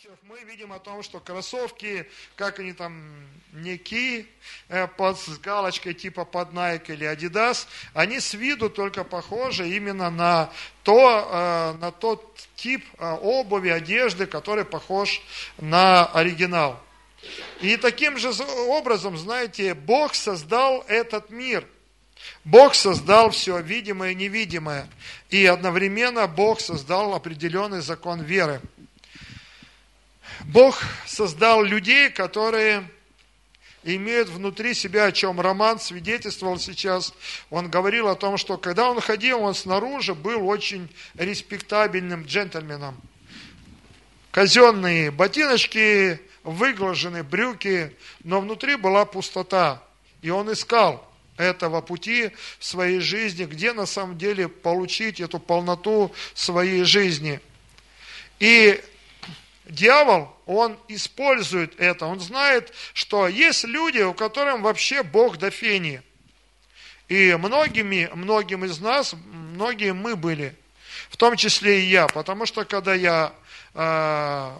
случаях мы видим о том, что кроссовки, как они там, Ники, э, под, с галочкой типа под Nike или Adidas, они с виду только похожи именно на, то, э, на тот тип э, обуви, одежды, который похож на оригинал. И таким же образом, знаете, Бог создал этот мир – Бог создал все видимое и невидимое. И одновременно Бог создал определенный закон веры. Бог создал людей, которые имеют внутри себя, о чем Роман свидетельствовал сейчас. Он говорил о том, что когда он ходил, он снаружи был очень респектабельным джентльменом. Казенные ботиночки, выглаженные брюки, но внутри была пустота. И он искал этого пути в своей жизни, где на самом деле получить эту полноту своей жизни. И дьявол, он использует это. Он знает, что есть люди, у которых вообще Бог до фени. И многими, многим из нас, многие мы были, в том числе и я, потому что когда я э,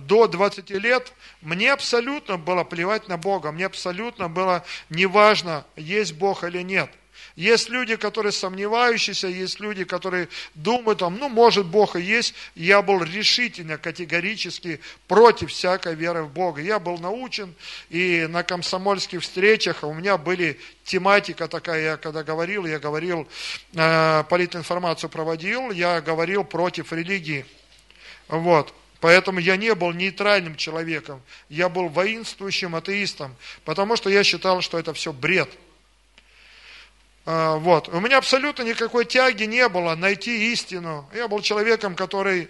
до 20 лет мне абсолютно было плевать на Бога, мне абсолютно было неважно, есть Бог или нет. Есть люди, которые сомневающиеся, есть люди, которые думают, там, ну, может, Бог и есть. Я был решительно, категорически против всякой веры в Бога. Я был научен, и на комсомольских встречах у меня были тематика такая, я когда говорил, я говорил, э, политинформацию проводил, я говорил против религии. Вот. Поэтому я не был нейтральным человеком, я был воинствующим атеистом, потому что я считал, что это все бред. А, вот. У меня абсолютно никакой тяги не было найти истину. Я был человеком, который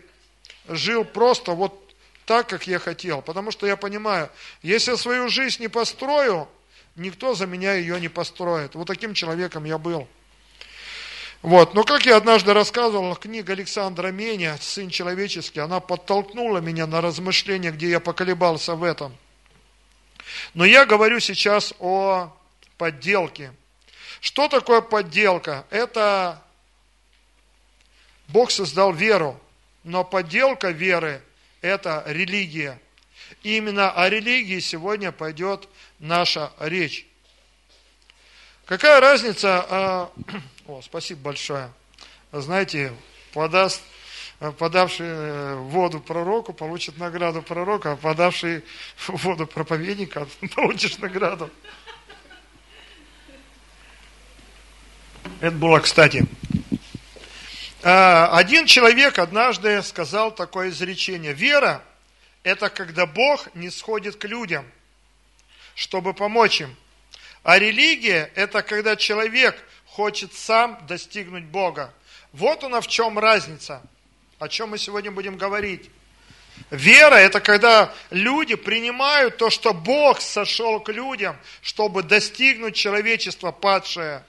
жил просто вот так, как я хотел. Потому что я понимаю, если я свою жизнь не построю, никто за меня ее не построит. Вот таким человеком я был. Вот. Но как я однажды рассказывал, книга Александра Меня, «Сын человеческий», она подтолкнула меня на размышления, где я поколебался в этом. Но я говорю сейчас о подделке. Что такое подделка? Это Бог создал веру, но подделка веры – это религия. И именно о религии сегодня пойдет наша речь. Какая разница, а, о, спасибо большое. Знаете, подаст, подавший э, воду пророку получит награду пророка, а подавший воду проповедника получишь награду. Это было кстати. А, один человек однажды сказал такое изречение. Вера – это когда Бог не сходит к людям, чтобы помочь им. А религия – это когда человек хочет сам достигнуть Бога. Вот она в чем разница, о чем мы сегодня будем говорить. Вера – это когда люди принимают то, что Бог сошел к людям, чтобы достигнуть человечества падшее.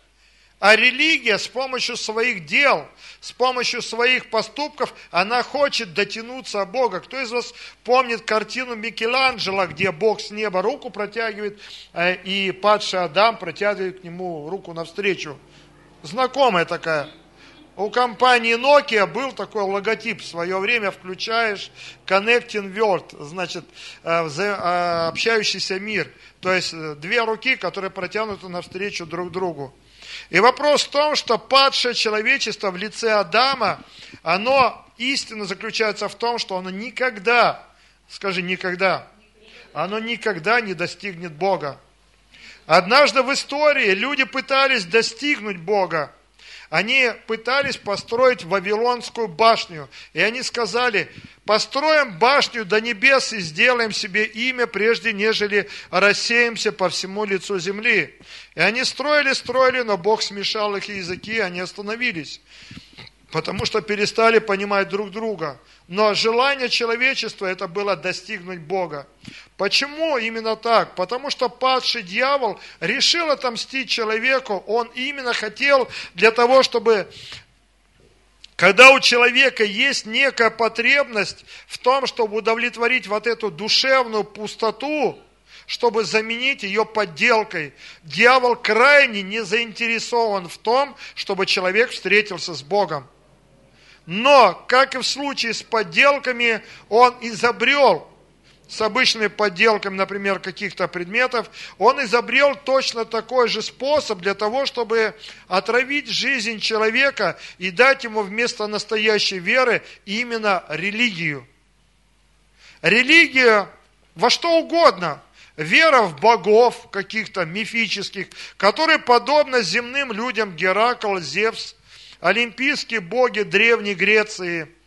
А религия с помощью своих дел, с помощью своих поступков, она хочет дотянуться от Бога. Кто из вас помнит картину Микеланджело, где Бог с неба руку протягивает, э, и падший Адам протягивает к нему руку навстречу? знакомая такая. У компании Nokia был такой логотип в свое время, включаешь Connecting World, значит, э, э, общающийся мир. То есть две руки, которые протянуты навстречу друг другу. И вопрос в том, что падшее человечество в лице Адама, оно истинно заключается в том, что оно никогда, скажи никогда, оно никогда не достигнет Бога. Однажды в истории люди пытались достигнуть Бога. Они пытались построить Вавилонскую башню. И они сказали, построим башню до небес и сделаем себе имя, прежде нежели рассеемся по всему лицу земли. И они строили, строили, но Бог смешал их языки, и они остановились. Потому что перестали понимать друг друга. Но желание человечества это было достигнуть Бога. Почему именно так? Потому что падший дьявол решил отомстить человеку. Он именно хотел для того, чтобы когда у человека есть некая потребность в том, чтобы удовлетворить вот эту душевную пустоту, чтобы заменить ее подделкой. Дьявол крайне не заинтересован в том, чтобы человек встретился с Богом. Но, как и в случае с подделками, он изобрел с обычными подделками, например, каких-то предметов, он изобрел точно такой же способ для того, чтобы отравить жизнь человека и дать ему вместо настоящей веры именно религию. Религия во что угодно, вера в богов каких-то мифических, которые подобно земным людям Геракл, Зевс, олимпийские боги Древней Греции –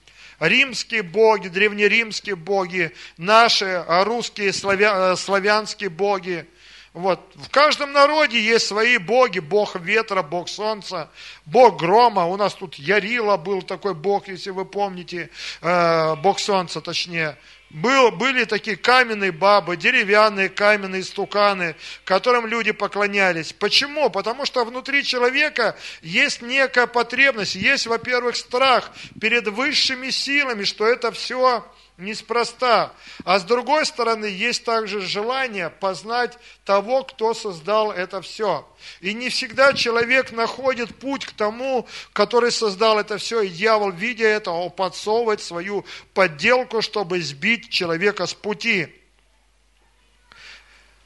римские боги, древнеримские боги, наши а русские, славя, э, славянские боги. Вот. В каждом народе есть свои боги, бог ветра, бог солнца, бог грома. У нас тут Ярила был такой бог, если вы помните, э, бог солнца точнее. Был, были такие каменные бабы, деревянные каменные стуканы, которым люди поклонялись. Почему? Потому что внутри человека есть некая потребность, есть, во-первых, страх перед высшими силами, что это все неспроста. А с другой стороны, есть также желание познать того, кто создал это все. И не всегда человек находит путь к тому, который создал это все, и дьявол, видя это, он подсовывает свою подделку, чтобы сбить человека с пути.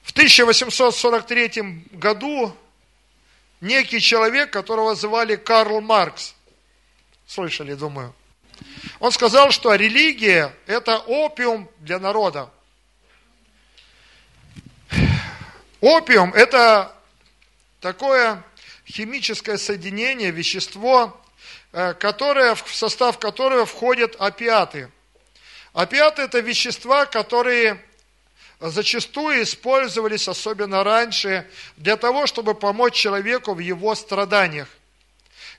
В 1843 году некий человек, которого звали Карл Маркс, слышали, думаю, он сказал, что религия – это опиум для народа. Опиум – это такое химическое соединение, вещество, э, которое, в состав которого входят опиаты. Опиаты – это вещества, которые зачастую использовались, особенно раньше, для того, чтобы помочь человеку в его страданиях.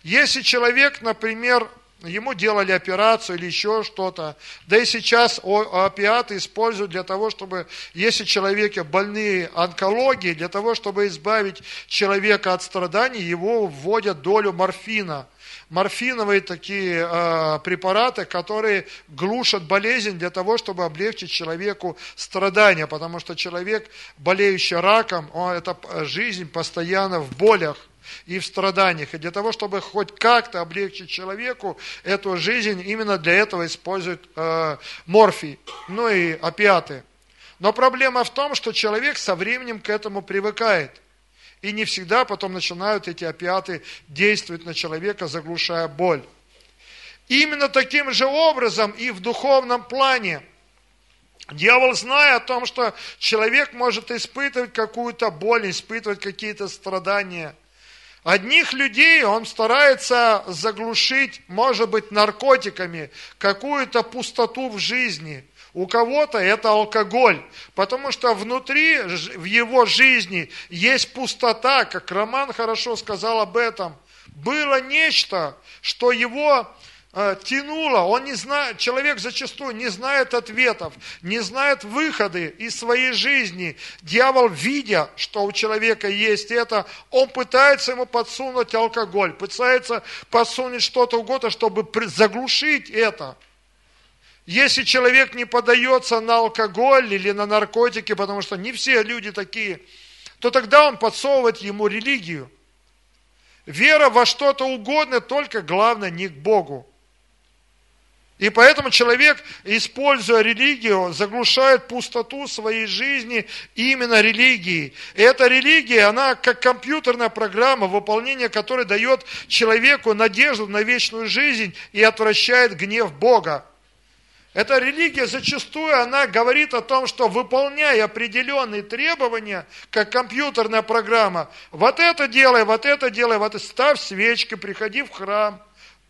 Если человек, например, ему делали операцию или еще что-то. Да и сейчас опиаты используют для того, чтобы, если человеке больные онкологии, для того, чтобы избавить человека от страданий, его вводят долю морфина. Морфиновые такие э, препараты, которые глушат болезнь для того, чтобы облегчить человеку страдания, потому что человек, болеющий раком, он, это жизнь постоянно в болях и в страданиях. И для того, чтобы хоть как-то облегчить человеку эту жизнь, именно для этого используют э, морфий, ну и опиаты. Но проблема в том, что человек со временем к этому привыкает. И не всегда потом начинают эти опиаты действовать на человека, заглушая боль. Именно таким же образом и в духовном плане – Дьявол, зная о том, что человек может испытывать какую-то боль, испытывать какие-то страдания – Одних людей он старается заглушить, может быть, наркотиками, какую-то пустоту в жизни. У кого-то это алкоголь, потому что внутри, в его жизни есть пустота, как Роман хорошо сказал об этом. Было нечто, что его тянуло, он не знает, человек зачастую не знает ответов, не знает выходы из своей жизни. Дьявол, видя, что у человека есть это, он пытается ему подсунуть алкоголь, пытается подсунуть что-то угодно, чтобы заглушить это. Если человек не подается на алкоголь или на наркотики, потому что не все люди такие, то тогда он подсовывает ему религию. Вера во что-то угодно, только главное не к Богу. И поэтому человек, используя религию, заглушает пустоту своей жизни именно религией. И эта религия, она как компьютерная программа, выполнение которой дает человеку надежду на вечную жизнь и отвращает гнев Бога. Эта религия зачастую, она говорит о том, что выполняя определенные требования, как компьютерная программа, вот это делай, вот это делай, вот это, ставь свечки, приходи в храм –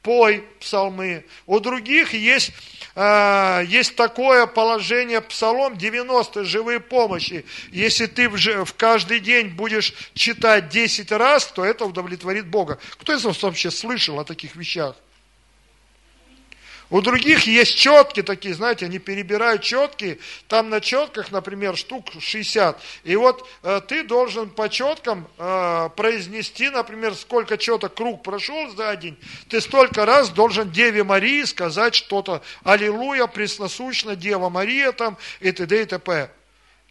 пой псалмы. У других есть, э, есть такое положение, псалом 90, живые помощи. Если ты в, в каждый день будешь читать 10 раз, то это удовлетворит Бога. Кто из вас вообще слышал о таких вещах? У других есть четки такие, знаете, они перебирают четки, там на четках, например, штук 60. И вот э, ты должен по четкам э, произнести, например, сколько четок круг прошел за день, ты столько раз должен Деве Марии сказать что-то, Аллилуйя, пресносущна Дева Мария там, и т.д. и т.п.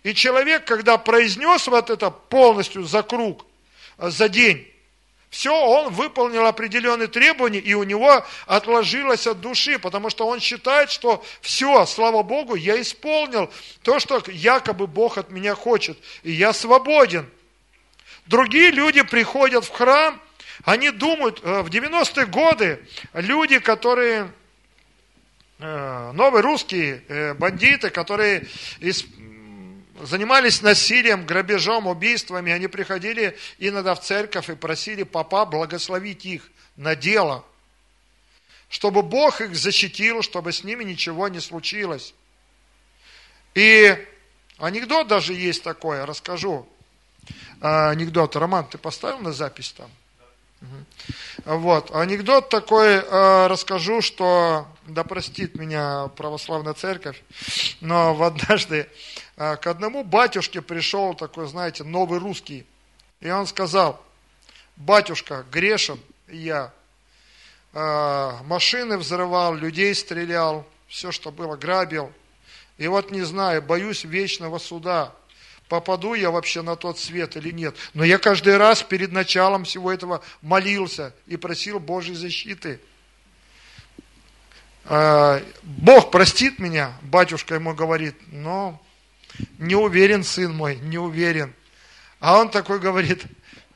И человек, когда произнес вот это полностью за круг, э, за день, Все, он выполнил определенные требования, и у него отложилось от души, потому что он считает, что все, слава Богу, я исполнил то, что якобы Бог от меня хочет, и я свободен. Другие люди приходят в храм, они думают, э, в 90-е годы люди, которые, э, новые русские э, бандиты, которые занимались насилием, грабежом, убийствами, они приходили иногда в церковь и просили папа благословить их на дело, чтобы Бог их защитил, чтобы с ними ничего не случилось. И анекдот даже есть такой, расскажу. А, анекдот. Роман, ты поставил на запись там? Вот. Анекдот такой э, расскажу, что, да простит меня православная церковь, но в однажды э, к одному батюшке пришел такой, знаете, новый русский. И он сказал, батюшка, грешен я, э, машины взрывал, людей стрелял, все, что было, грабил. И вот не знаю, боюсь вечного суда попаду я вообще на тот свет или нет. Но я каждый раз перед началом всего этого молился и просил Божьей защиты. А, Бог простит меня, батюшка ему говорит, но не уверен, сын мой, не уверен. А он такой говорит,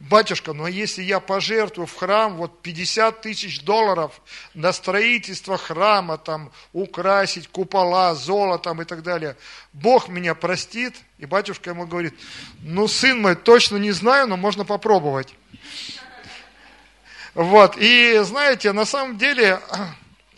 батюшка, но если я пожертвую в храм вот 50 тысяч долларов на строительство храма, там, украсить купола золотом и так далее, Бог меня простит? И батюшка ему говорит, ну, сын мой, точно не знаю, но можно попробовать. Вот, и знаете, на самом деле,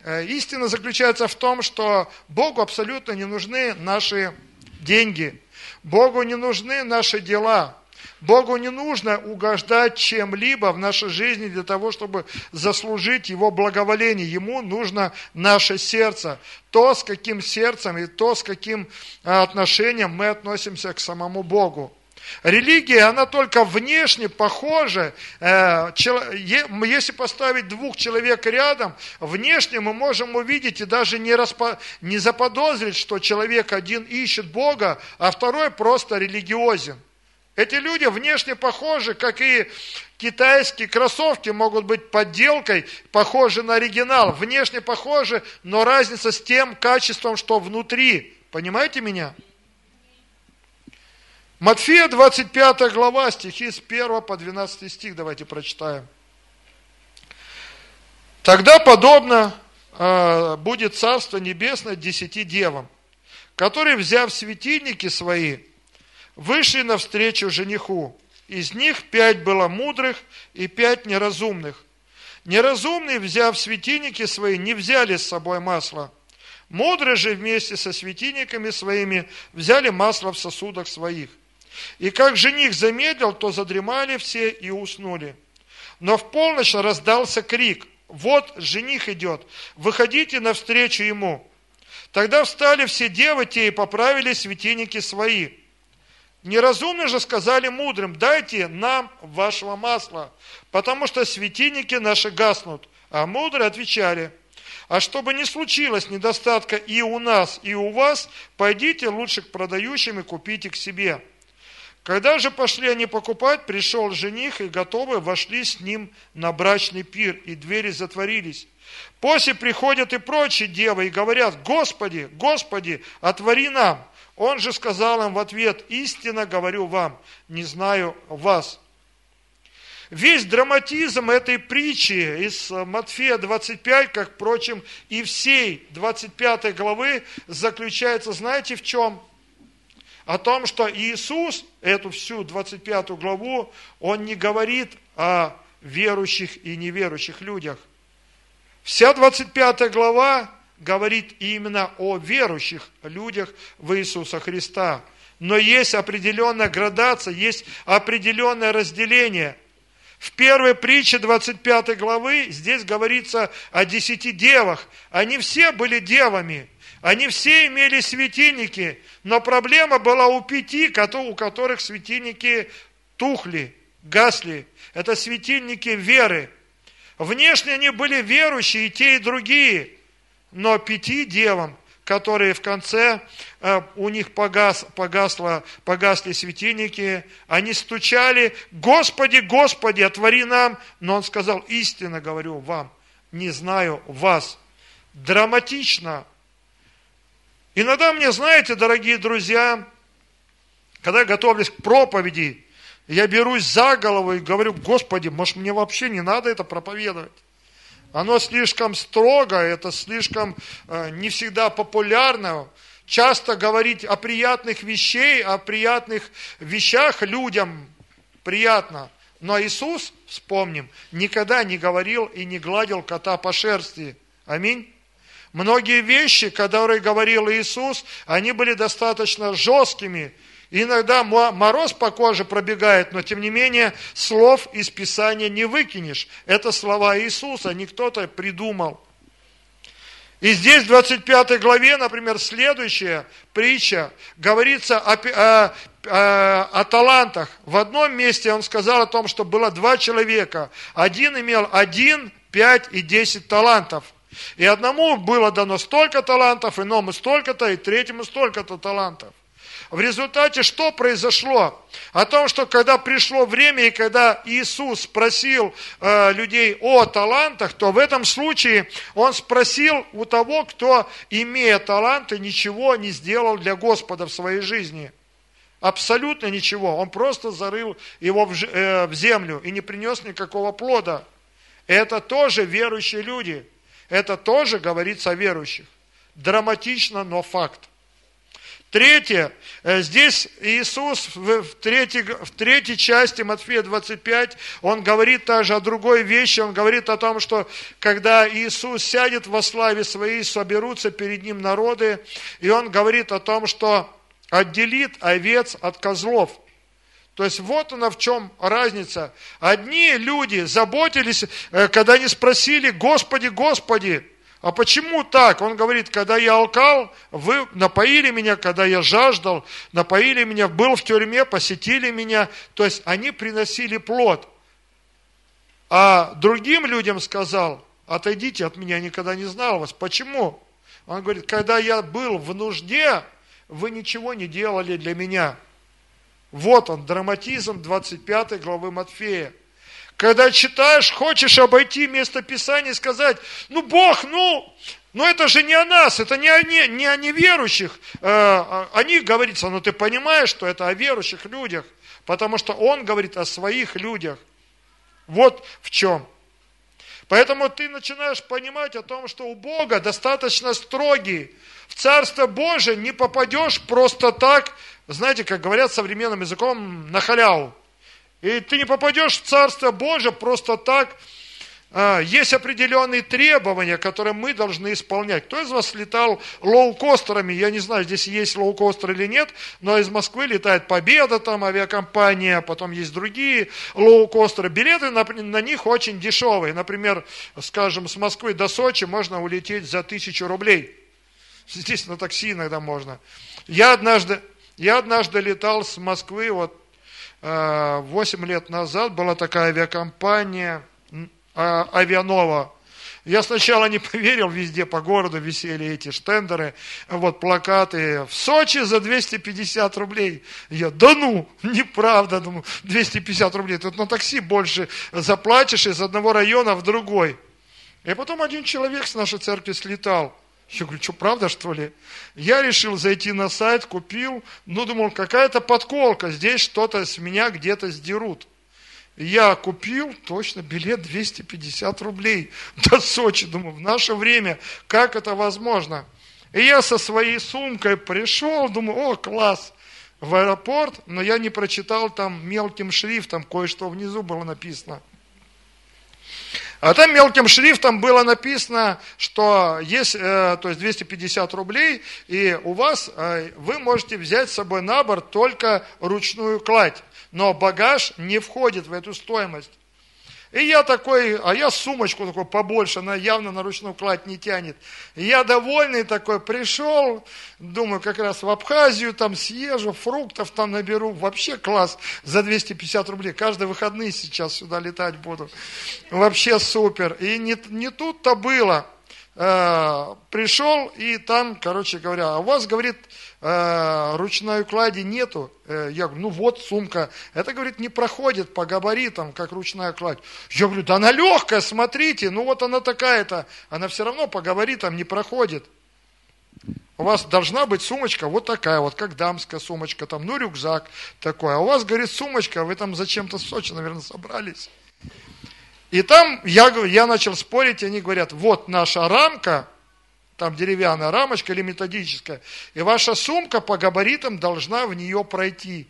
э, истина заключается в том, что Богу абсолютно не нужны наши деньги, Богу не нужны наши дела, Богу не нужно угождать чем-либо в нашей жизни для того, чтобы заслужить Его благоволение. Ему нужно наше сердце. То, с каким сердцем и то, с каким а, отношением мы относимся к самому Богу. Религия, она только внешне похожа. Э, если поставить двух человек рядом, внешне мы можем увидеть и даже не, распо... не заподозрить, что человек один ищет Бога, а второй просто религиозен. Эти люди внешне похожи, как и китайские кроссовки могут быть подделкой, похожи на оригинал. Внешне похожи, но разница с тем качеством, что внутри. Понимаете меня? Матфея 25 глава, стихи с 1 по 12 стих, давайте прочитаем. Тогда подобно э, будет Царство Небесное десяти девам, которые, взяв светильники свои, вышли навстречу жениху. Из них пять было мудрых и пять неразумных. Неразумные, взяв светильники свои, не взяли с собой масло. Мудрые же вместе со светильниками своими взяли масло в сосудах своих. И как жених замедлил, то задремали все и уснули. Но в полночь раздался крик. Вот жених идет, выходите навстречу ему. Тогда встали все девы те и поправили светильники свои. Неразумно же сказали мудрым, дайте нам вашего масла, потому что светильники наши гаснут. А мудрые отвечали, а чтобы не случилось недостатка и у нас, и у вас, пойдите лучше к продающим и купите к себе. Когда же пошли они покупать, пришел жених, и готовы вошли с ним на брачный пир, и двери затворились. После приходят и прочие девы и говорят, Господи, Господи, отвори нам. Он же сказал им в ответ, истинно говорю вам, не знаю вас. Весь драматизм этой притчи из Матфея 25, как, впрочем, и всей 25 главы заключается, знаете, в чем? О том, что Иисус, эту всю 25 главу, Он не говорит о верующих и неверующих людях. Вся 25 глава говорит именно о верующих людях в Иисуса Христа. Но есть определенная градация, есть определенное разделение. В первой притче 25 главы здесь говорится о десяти девах. Они все были девами, они все имели светильники, но проблема была у пяти, у которых светильники тухли, гасли. Это светильники веры. Внешне они были верующие, и те, и другие – но пяти девам, которые в конце, э, у них погас, погасло, погасли светильники, они стучали, Господи, Господи, отвори нам, но он сказал, истинно говорю вам, не знаю вас. Драматично. Иногда мне, знаете, дорогие друзья, когда я готовлюсь к проповеди, я берусь за голову и говорю, Господи, может мне вообще не надо это проповедовать? Оно слишком строго, это слишком э, не всегда популярно. Часто говорить о приятных вещей, о приятных вещах людям приятно. Но Иисус, вспомним, никогда не говорил и не гладил кота по шерсти. Аминь. Многие вещи, которые говорил Иисус, они были достаточно жесткими, Иногда мороз по коже пробегает, но тем не менее слов из Писания не выкинешь. Это слова Иисуса, не кто-то придумал. И здесь в 25 главе, например, следующая притча, говорится о, о, о, о талантах. В одном месте он сказал о том, что было два человека. Один имел один, пять и десять талантов. И одному было дано столько талантов, иному столько-то, и третьему столько-то талантов. В результате что произошло? О том, что когда пришло время и когда Иисус спросил э, людей о талантах, то в этом случае Он спросил у того, кто, имея таланты, ничего не сделал для Господа в своей жизни. Абсолютно ничего. Он просто зарыл его в, э, в землю и не принес никакого плода. Это тоже верующие люди. Это тоже говорится о верующих. Драматично, но факт. Третье, э, здесь Иисус в третьей, в третьей части Матфея 25, он говорит также о другой вещи, он говорит о том, что когда Иисус сядет во славе своей, соберутся перед ним народы, и он говорит о том, что отделит овец от козлов. То есть вот она в чем разница. Одни люди заботились, э, когда они спросили, Господи, Господи, а почему так? Он говорит, когда я алкал, вы напоили меня, когда я жаждал, напоили меня, был в тюрьме, посетили меня. То есть они приносили плод. А другим людям сказал, отойдите от меня, никогда не знал вас. Почему? Он говорит, когда я был в нужде, вы ничего не делали для меня. Вот он, драматизм 25 главы Матфея. Когда читаешь, хочешь обойти место Писания и сказать, ну Бог, ну, но это же не о нас, это не о, не, не о неверующих. Э, о них говорится, но ты понимаешь, что это о верующих людях, потому что Он говорит о своих людях. Вот в чем. Поэтому ты начинаешь понимать о том, что у Бога достаточно строгий. В Царство Божие не попадешь просто так, знаете, как говорят современным языком, на халяву. И ты не попадешь в Царство Божие просто так. А, есть определенные требования, которые мы должны исполнять. Кто из вас летал лоукостерами? Я не знаю, здесь есть лоукостер или нет, но из Москвы летает Победа, там авиакомпания, потом есть другие лоукостеры. Билеты на, на них очень дешевые. Например, скажем, с Москвы до Сочи можно улететь за тысячу рублей. Здесь на такси иногда можно. Я однажды, я однажды летал с Москвы, вот 8 лет назад была такая авиакомпания а, Авианова. Я сначала не поверил, везде по городу висели эти штендеры, вот плакаты. В Сочи за 250 рублей. Я, да ну, неправда, думаю, 250 рублей. Тут на такси больше заплатишь из одного района в другой. И потом один человек с нашей церкви слетал. Я говорю, что, правда, что ли? Я решил зайти на сайт, купил, ну, думал, какая-то подколка, здесь что-то с меня где-то сдерут. Я купил точно билет 250 рублей до Сочи. Думаю, в наше время, как это возможно? И я со своей сумкой пришел, думаю, о, класс, в аэропорт, но я не прочитал там мелким шрифтом, кое-что внизу было написано – а там мелким шрифтом было написано, что есть, э, то есть 250 рублей, и у вас, э, вы можете взять с собой на борт только ручную кладь, но багаж не входит в эту стоимость. И я такой, а я сумочку такой побольше, она явно на ручную кладь не тянет. И я довольный такой пришел, думаю, как раз в Абхазию там съезжу, фруктов там наберу, вообще класс, за 250 рублей. Каждые выходные сейчас сюда летать буду. Вообще супер. И не, не тут-то было. Э, пришел и там, короче говоря, а у вас, говорит, э, ручной клади нету. Э, я говорю, ну вот сумка. Это, говорит, не проходит по габаритам, как ручная кладь. Я говорю, да она легкая, смотрите, ну вот она такая-то. Она все равно по габаритам не проходит. У вас должна быть сумочка вот такая, вот как дамская сумочка, там, ну, рюкзак такой. А у вас, говорит, сумочка, вы там зачем-то в Сочи, наверное, собрались. И там я, я начал спорить, и они говорят, вот наша рамка, там деревянная рамочка или методическая, и ваша сумка по габаритам должна в нее пройти.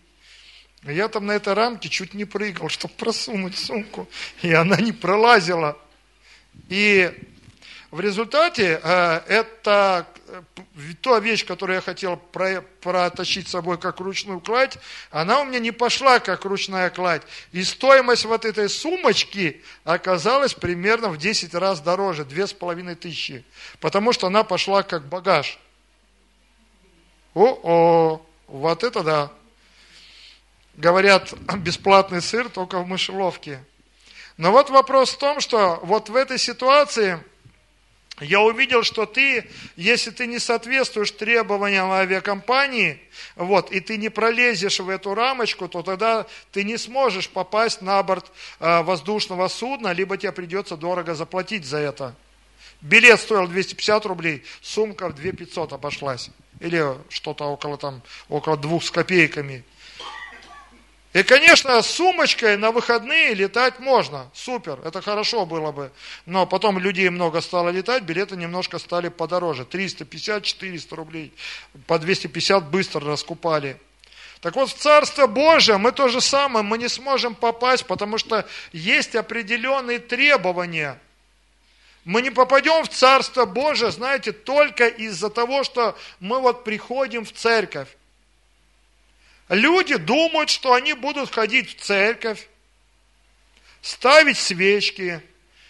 Я там на этой рамке чуть не прыгал, чтобы просунуть сумку, и она не пролазила. И в результате э, это та вещь, которую я хотел про, протащить с собой как ручную кладь, она у меня не пошла как ручная кладь. И стоимость вот этой сумочки оказалась примерно в 10 раз дороже, половиной тысячи. Потому что она пошла как багаж. О-о, вот это да. Говорят, бесплатный сыр только в мышеловке. Но вот вопрос в том, что вот в этой ситуации – я увидел, что ты, если ты не соответствуешь требованиям авиакомпании, вот, и ты не пролезешь в эту рамочку, то тогда ты не сможешь попасть на борт э, воздушного судна, либо тебе придется дорого заплатить за это. Билет стоил 250 рублей, сумка в 2500 обошлась. Или что-то около там, около двух с копейками. И, конечно, с сумочкой на выходные летать можно. Супер, это хорошо было бы. Но потом людей много стало летать, билеты немножко стали подороже. 350-400 рублей. По 250 быстро раскупали. Так вот, в Царство Божие мы то же самое, мы не сможем попасть, потому что есть определенные требования. Мы не попадем в Царство Божие, знаете, только из-за того, что мы вот приходим в церковь. Люди думают, что они будут ходить в церковь, ставить свечки,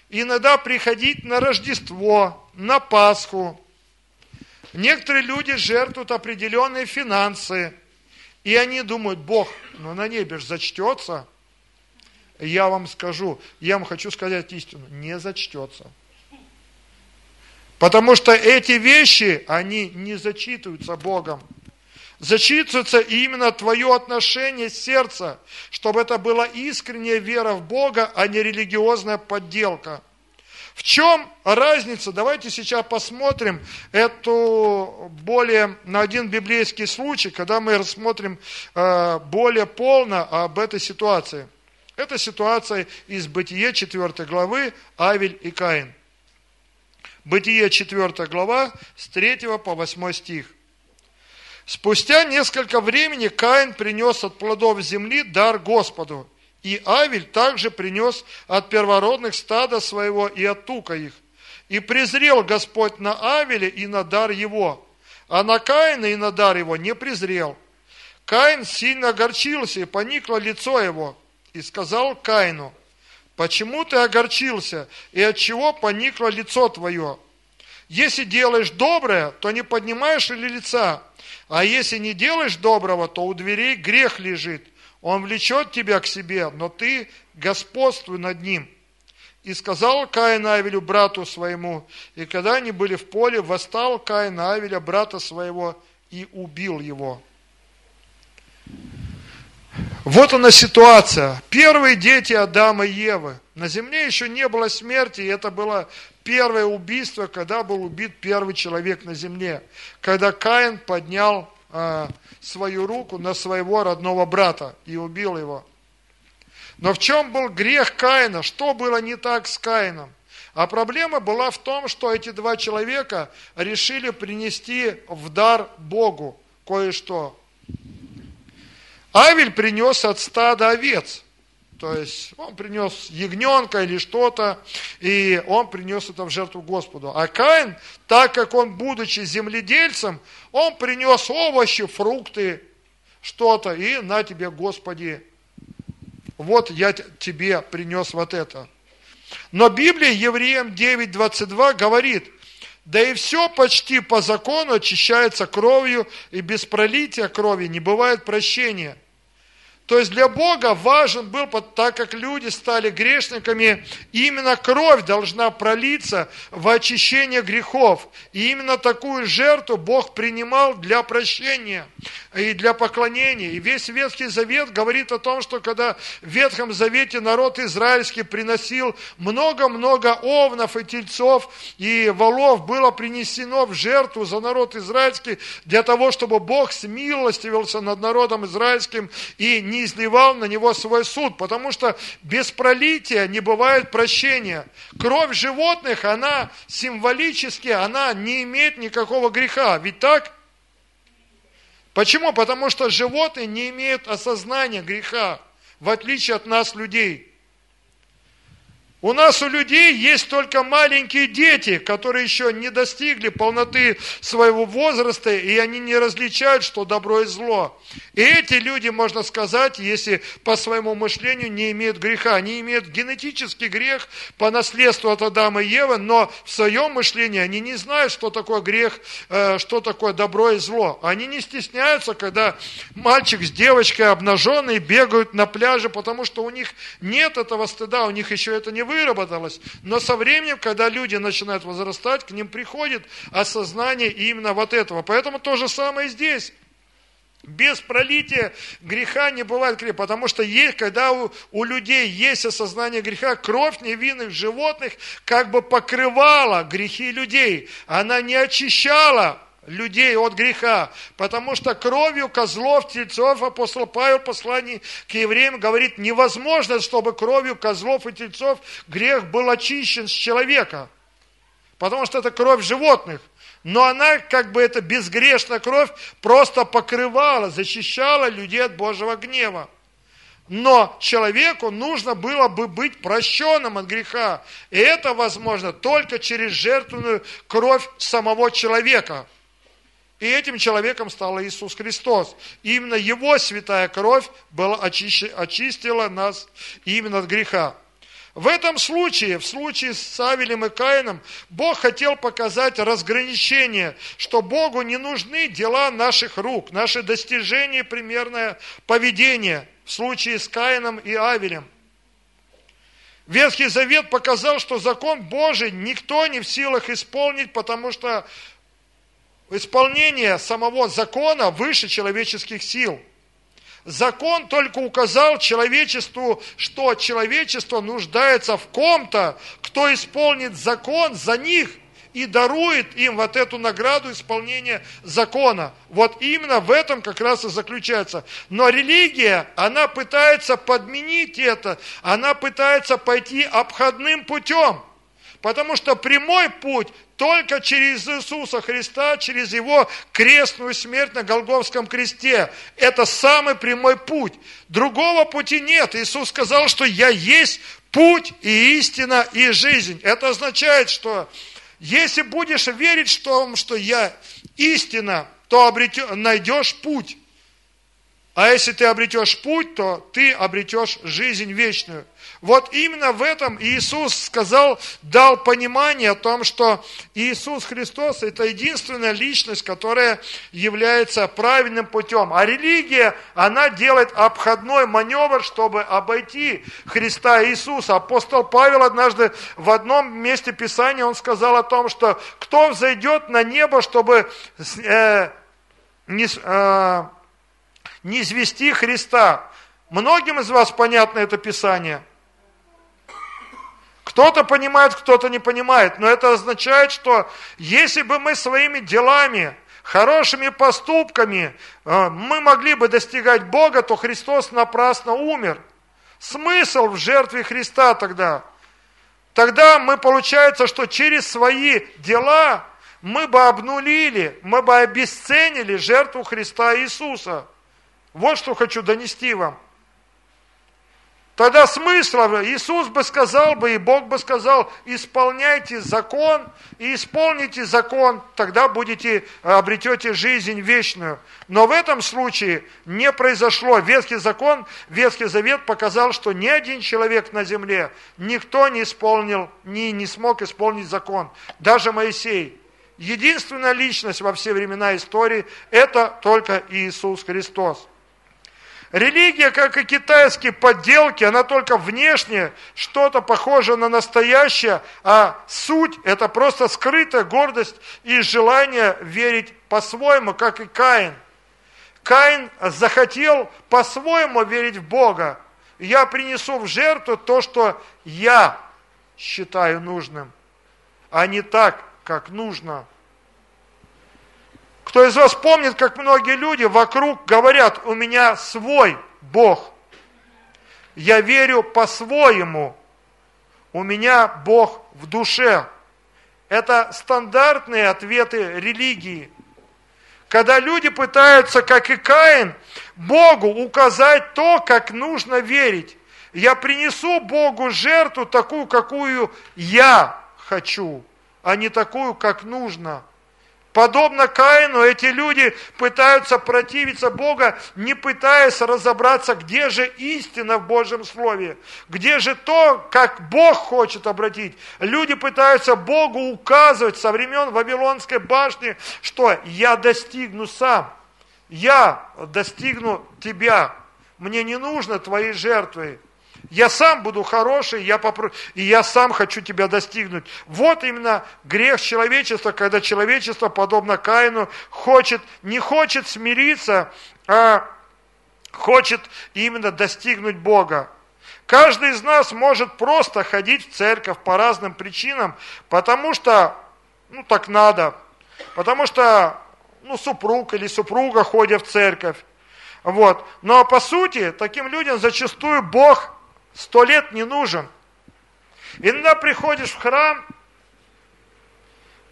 иногда приходить на Рождество, на Пасху. Некоторые люди жертвуют определенные финансы, и они думают, Бог, ну на небе же зачтется. Я вам скажу, я вам хочу сказать истину, не зачтется. Потому что эти вещи, они не зачитываются Богом. Зачитывается именно твое отношение сердца, чтобы это была искренняя вера в Бога, а не религиозная подделка. В чем разница? Давайте сейчас посмотрим эту более на один библейский случай, когда мы рассмотрим э, более полно об этой ситуации. Это ситуация из Бытие 4 главы Авель и Каин. Бытие 4 глава с 3 по 8 стих. Спустя несколько времени Каин принес от плодов земли дар Господу, и Авель также принес от первородных стада своего и от тука их. И презрел Господь на Авеля и на дар его, а на Каина и на дар его не презрел. Каин сильно огорчился, и поникло лицо его, и сказал Каину, «Почему ты огорчился, и от чего поникло лицо твое? Если делаешь доброе, то не поднимаешь ли лица, а если не делаешь доброго, то у дверей грех лежит. Он влечет тебя к себе, но ты господствуй над ним. И сказал Каин Авелю, брату своему, и когда они были в поле, восстал Каин Авеля, брата своего, и убил его. Вот она ситуация. Первые дети Адама и Евы. На земле еще не было смерти, и это было первое убийство, когда был убит первый человек на земле, когда Каин поднял э, свою руку на своего родного брата и убил его. Но в чем был грех Каина? Что было не так с Каином? А проблема была в том, что эти два человека решили принести в дар Богу кое-что. Авель принес от стада овец – то есть он принес ягненка или что-то, и он принес это в жертву Господу. А Каин, так как он, будучи земледельцем, он принес овощи, фрукты, что-то, и на тебе, Господи, вот я тебе принес вот это. Но Библия Евреям 9.22 говорит, да и все почти по закону очищается кровью, и без пролития крови не бывает прощения. То есть для Бога важен был, так как люди стали грешниками, именно кровь должна пролиться в очищение грехов. И именно такую жертву Бог принимал для прощения и для поклонения. И весь Ветхий Завет говорит о том, что когда в Ветхом Завете народ израильский приносил много-много овнов и тельцов и волов, было принесено в жертву за народ израильский для того, чтобы Бог смилостивился над народом израильским и не изливал на него свой суд, потому что без пролития не бывает прощения. Кровь животных, она символически, она не имеет никакого греха. Ведь так? Почему? Потому что животные не имеют осознания греха, в отличие от нас, людей. У нас у людей есть только маленькие дети, которые еще не достигли полноты своего возраста, и они не различают, что добро и зло. И эти люди, можно сказать, если по своему мышлению не имеют греха, они имеют генетический грех по наследству от Адама и Евы, но в своем мышлении они не знают, что такое грех, э, что такое добро и зло. Они не стесняются, когда мальчик с девочкой обнаженные бегают на пляже, потому что у них нет этого стыда, у них еще это не выработалось. Но со временем, когда люди начинают возрастать, к ним приходит осознание именно вот этого. Поэтому то же самое здесь. Без пролития греха не бывает греха, потому что есть, когда у, у людей есть осознание греха, кровь невинных животных как бы покрывала грехи людей. Она не очищала людей от греха, потому что кровью козлов, тельцов апостол Павел в послании к евреям говорит, невозможно, чтобы кровью козлов и тельцов грех был очищен с человека, потому что это кровь животных. Но она, как бы эта безгрешная кровь, просто покрывала, защищала людей от Божьего гнева. Но человеку нужно было бы быть прощенным от греха. И это возможно только через жертвенную кровь самого человека – и этим человеком стал Иисус Христос. И именно Его святая кровь была очищ... очистила нас именно от греха. В этом случае, в случае с Авелем и Каином, Бог хотел показать разграничение, что Богу не нужны дела наших рук, наши достижения, примерное поведение в случае с Каином и Авелем. Ветхий Завет показал, что закон Божий никто не в силах исполнить, потому что исполнение самого закона выше человеческих сил. Закон только указал человечеству, что человечество нуждается в ком-то, кто исполнит закон за них и дарует им вот эту награду исполнения закона. Вот именно в этом как раз и заключается. Но религия, она пытается подменить это, она пытается пойти обходным путем. Потому что прямой путь только через Иисуса Христа, через Его крестную смерть на Голговском кресте. Это самый прямой путь. Другого пути нет. Иисус сказал, что «Я есть путь и истина и жизнь». Это означает, что если будешь верить в том, что я истина, то обретешь, найдешь путь. А если ты обретешь путь, то ты обретешь жизнь вечную. Вот именно в этом Иисус сказал, дал понимание о том, что Иисус Христос – это единственная личность, которая является правильным путем. А религия, она делает обходной маневр, чтобы обойти Христа Иисуса. Апостол Павел однажды в одном месте Писания, он сказал о том, что кто взойдет на небо, чтобы э, не, э, не извести Христа. Многим из вас понятно это Писание – кто-то понимает, кто-то не понимает, но это означает, что если бы мы своими делами, хорошими поступками, э, мы могли бы достигать Бога, то Христос напрасно умер. Смысл в жертве Христа тогда? Тогда мы получается, что через свои дела мы бы обнулили, мы бы обесценили жертву Христа Иисуса. Вот что хочу донести вам. Тогда смысла, Иисус бы сказал бы, и Бог бы сказал, исполняйте закон, и исполните закон, тогда будете, обретете жизнь вечную. Но в этом случае не произошло. Ветхий закон, Ветхий Завет показал, что ни один человек на земле, никто не исполнил, не, не смог исполнить закон. Даже Моисей. Единственная личность во все времена истории – это только Иисус Христос. Религия, как и китайские подделки, она только внешне что-то похоже на настоящее, а суть – это просто скрытая гордость и желание верить по-своему, как и Каин. Каин захотел по-своему верить в Бога. Я принесу в жертву то, что я считаю нужным, а не так, как нужно. Кто из вас помнит, как многие люди вокруг говорят, у меня свой Бог. Я верю по-своему. У меня Бог в душе. Это стандартные ответы религии. Когда люди пытаются, как и Каин, Богу указать то, как нужно верить. Я принесу Богу жертву такую, какую я хочу, а не такую, как нужно. Подобно Каину, эти люди пытаются противиться Бога, не пытаясь разобраться, где же истина в Божьем Слове, где же то, как Бог хочет обратить. Люди пытаются Богу указывать со времен Вавилонской башни, что я достигну сам, я достигну тебя, мне не нужно твои жертвы. Я сам буду хороший, я попро... и я сам хочу тебя достигнуть. Вот именно грех человечества, когда человечество, подобно Каину, хочет, не хочет смириться, а хочет именно достигнуть Бога. Каждый из нас может просто ходить в церковь по разным причинам, потому что, ну так надо, потому что, ну супруг или супруга ходят в церковь. Вот. Но по сути, таким людям зачастую Бог Сто лет не нужен. Иногда приходишь в храм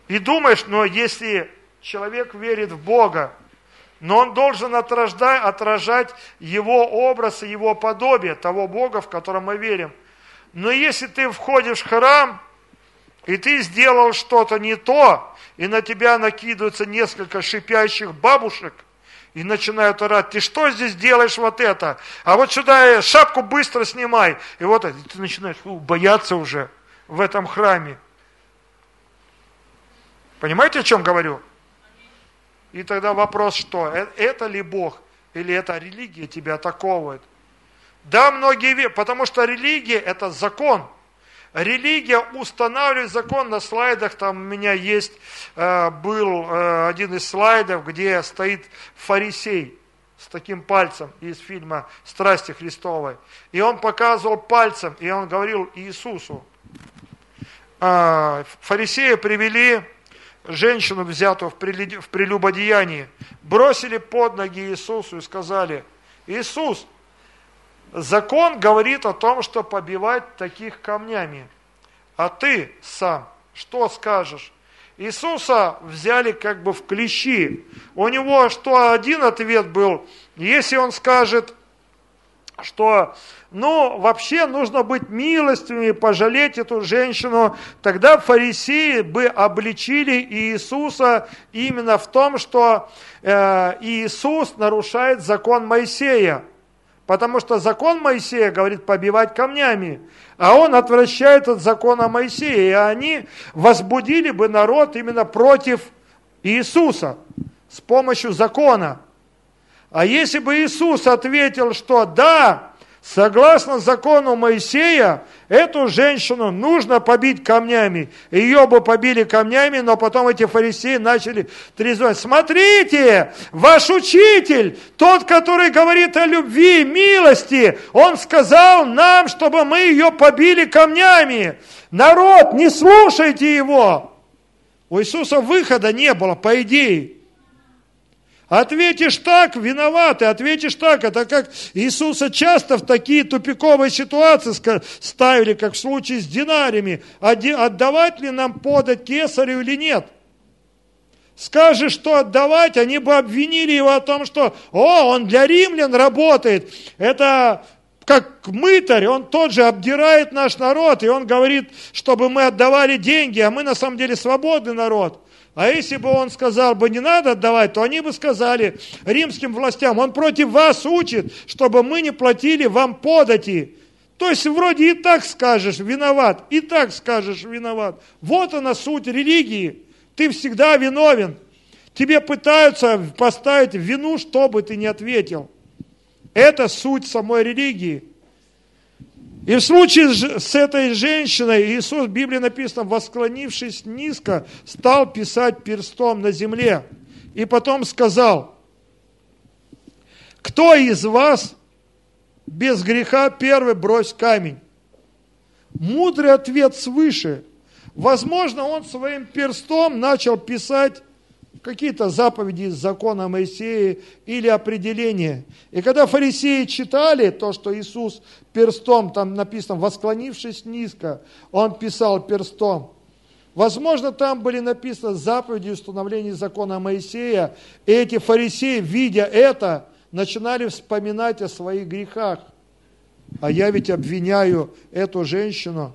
и думаешь, но если человек верит в Бога, но он должен отражать, отражать его образ и его подобие, того Бога, в котором мы верим. Но если ты входишь в храм, и ты сделал что-то не то, и на тебя накидываются несколько шипящих бабушек – и начинают орать, ты что здесь делаешь вот это? А вот сюда шапку быстро снимай. И вот и ты начинаешь бояться уже в этом храме. Понимаете, о чем говорю? И тогда вопрос, что э, это ли Бог или это религия тебя атаковывает? Да, многие верят, потому что религия это закон – Религия устанавливает закон на слайдах, там у меня есть, э, был э, один из слайдов, где стоит фарисей с таким пальцем из фильма «Страсти Христовой». И он показывал пальцем, и он говорил Иисусу. Э, фарисеи привели женщину, взятую в прелюбодеянии, бросили под ноги Иисусу и сказали, Иисус, Закон говорит о том, что побивать таких камнями. А ты сам что скажешь? Иисуса взяли как бы в клещи. У него что один ответ был, если он скажет, что ну, вообще нужно быть милостивыми, пожалеть эту женщину, тогда фарисеи бы обличили Иисуса именно в том, что э, Иисус нарушает закон Моисея. Потому что закон Моисея говорит побивать камнями, а он отвращает от закона Моисея. И они возбудили бы народ именно против Иисуса с помощью закона. А если бы Иисус ответил, что да, Согласно закону Моисея, эту женщину нужно побить камнями. Ее бы побили камнями, но потом эти фарисеи начали трезвать. Смотрите, ваш учитель, тот, который говорит о любви, милости, он сказал нам, чтобы мы ее побили камнями. Народ, не слушайте его. У Иисуса выхода не было, по идее. Ответишь так, виноваты, ответишь так. Это как Иисуса часто в такие тупиковые ситуации ставили, как в случае с динариями. Отдавать ли нам подать кесарю или нет? Скажешь, что отдавать, они бы обвинили его о том, что, о, он для римлян работает. Это как мытарь, он тот же обдирает наш народ, и он говорит, чтобы мы отдавали деньги, а мы на самом деле свободный народ. А если бы он сказал бы, не надо отдавать, то они бы сказали римским властям, он против вас учит, чтобы мы не платили вам подати. То есть вроде и так скажешь виноват, и так скажешь виноват. Вот она суть религии. Ты всегда виновен. Тебе пытаются поставить вину, чтобы ты не ответил. Это суть самой религии. И в случае с этой женщиной Иисус, в Библии написано, восклонившись низко, стал писать перстом на земле. И потом сказал, кто из вас без греха первый брось камень? Мудрый ответ свыше. Возможно, он своим перстом начал писать какие-то заповеди из закона Моисея или определения. И когда фарисеи читали то, что Иисус перстом, там написано, восклонившись низко, он писал перстом. Возможно, там были написаны заповеди установления закона Моисея, и эти фарисеи, видя это, начинали вспоминать о своих грехах. А я ведь обвиняю эту женщину,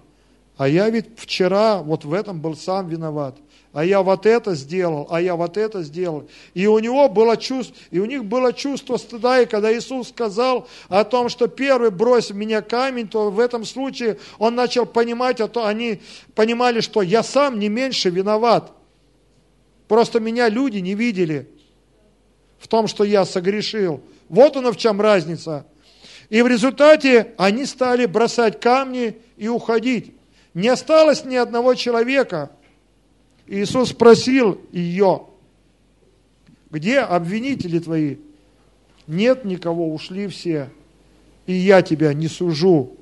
а я ведь вчера вот в этом был сам виноват а я вот это сделал, а я вот это сделал. И у него было чувство, и у них было чувство стыда, и когда Иисус сказал о том, что первый брось в меня камень, то в этом случае он начал понимать, а то они понимали, что я сам не меньше виноват. Просто меня люди не видели в том, что я согрешил. Вот оно в чем разница. И в результате они стали бросать камни и уходить. Не осталось ни одного человека – Иисус спросил ее, где обвинители твои? Нет никого, ушли все, и я тебя не сужу.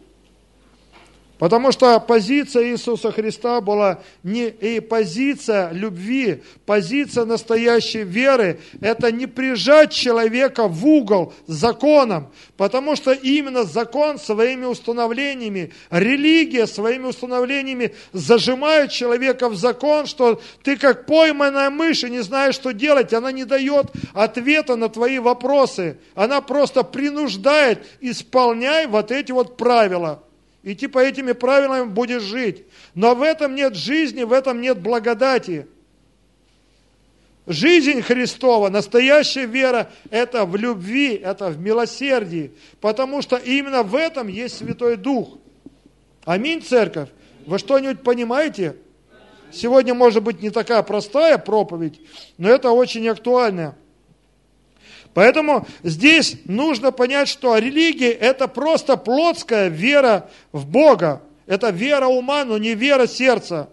Потому что позиция Иисуса Христа была не и позиция любви, позиция настоящей веры, это не прижать человека в угол законом, потому что именно закон своими установлениями, религия своими установлениями зажимает человека в закон, что ты как пойманная мышь и не знаешь, что делать, она не дает ответа на твои вопросы, она просто принуждает, исполняй вот эти вот правила. И типа этими правилами будешь жить. Но в этом нет жизни, в этом нет благодати. Жизнь Христова, настоящая вера, это в любви, это в милосердии, потому что именно в этом есть Святой Дух. Аминь, церковь. Вы что-нибудь понимаете? Сегодня может быть не такая простая проповедь, но это очень актуально. Поэтому здесь нужно понять, что религия – это просто плотская вера в Бога. Это вера ума, но не вера сердца.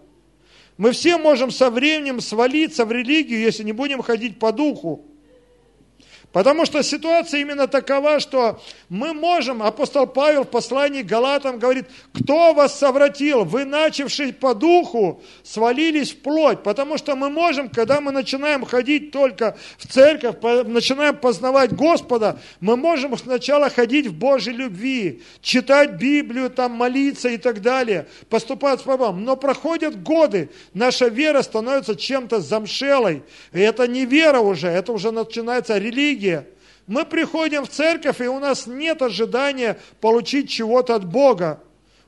Мы все можем со временем свалиться в религию, если не будем ходить по духу. Потому что ситуация именно такова, что мы можем, апостол Павел в послании к Галатам говорит, кто вас совратил? Вы, начавшись по духу, свалились в плоть. Потому что мы можем, когда мы начинаем ходить только в церковь, начинаем познавать Господа, мы можем сначала ходить в Божьей любви, читать Библию, там молиться и так далее, поступать с Богом. Но проходят годы, наша вера становится чем-то замшелой. И это не вера уже, это уже начинается религия религия. Мы приходим в церковь, и у нас нет ожидания получить чего-то от Бога.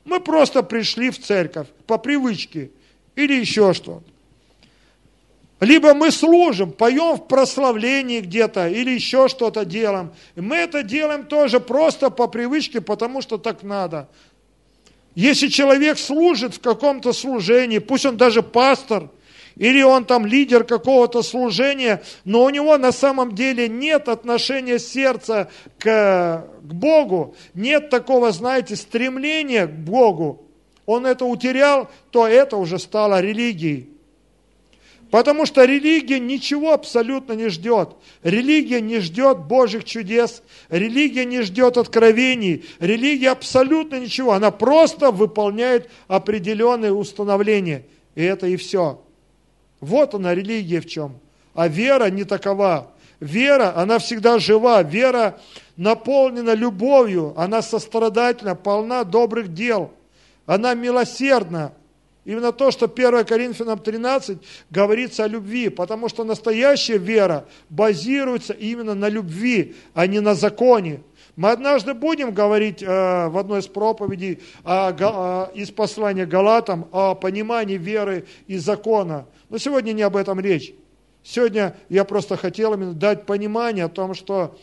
Мы просто пришли в церковь по привычке или еще что-то. Либо мы служим, поем в прославлении где-то или еще что-то делаем. И мы это делаем тоже просто по привычке, потому что так надо. Если человек служит в каком-то служении, пусть он даже пастор – или он там лидер какого-то служения, но у него на самом деле нет отношения сердца к, к Богу, нет такого, знаете, стремления к Богу, он это утерял, то это уже стало религией. Потому что религия ничего абсолютно не ждет. Религия не ждет Божьих чудес, религия не ждет откровений, религия абсолютно ничего. Она просто выполняет определенные установления. И это и все. Вот она, религия в чем. А вера не такова. Вера, она всегда жива. Вера наполнена любовью. Она сострадательна, полна добрых дел. Она милосердна. Именно то, что 1 Коринфянам 13 говорится о любви, потому что настоящая вера базируется именно на любви, а не на законе. Мы однажды будем говорить э, в одной из проповедей э, э, из послания Галатам о понимании веры и закона. Но сегодня не об этом речь. Сегодня я просто хотел именно дать понимание о том, что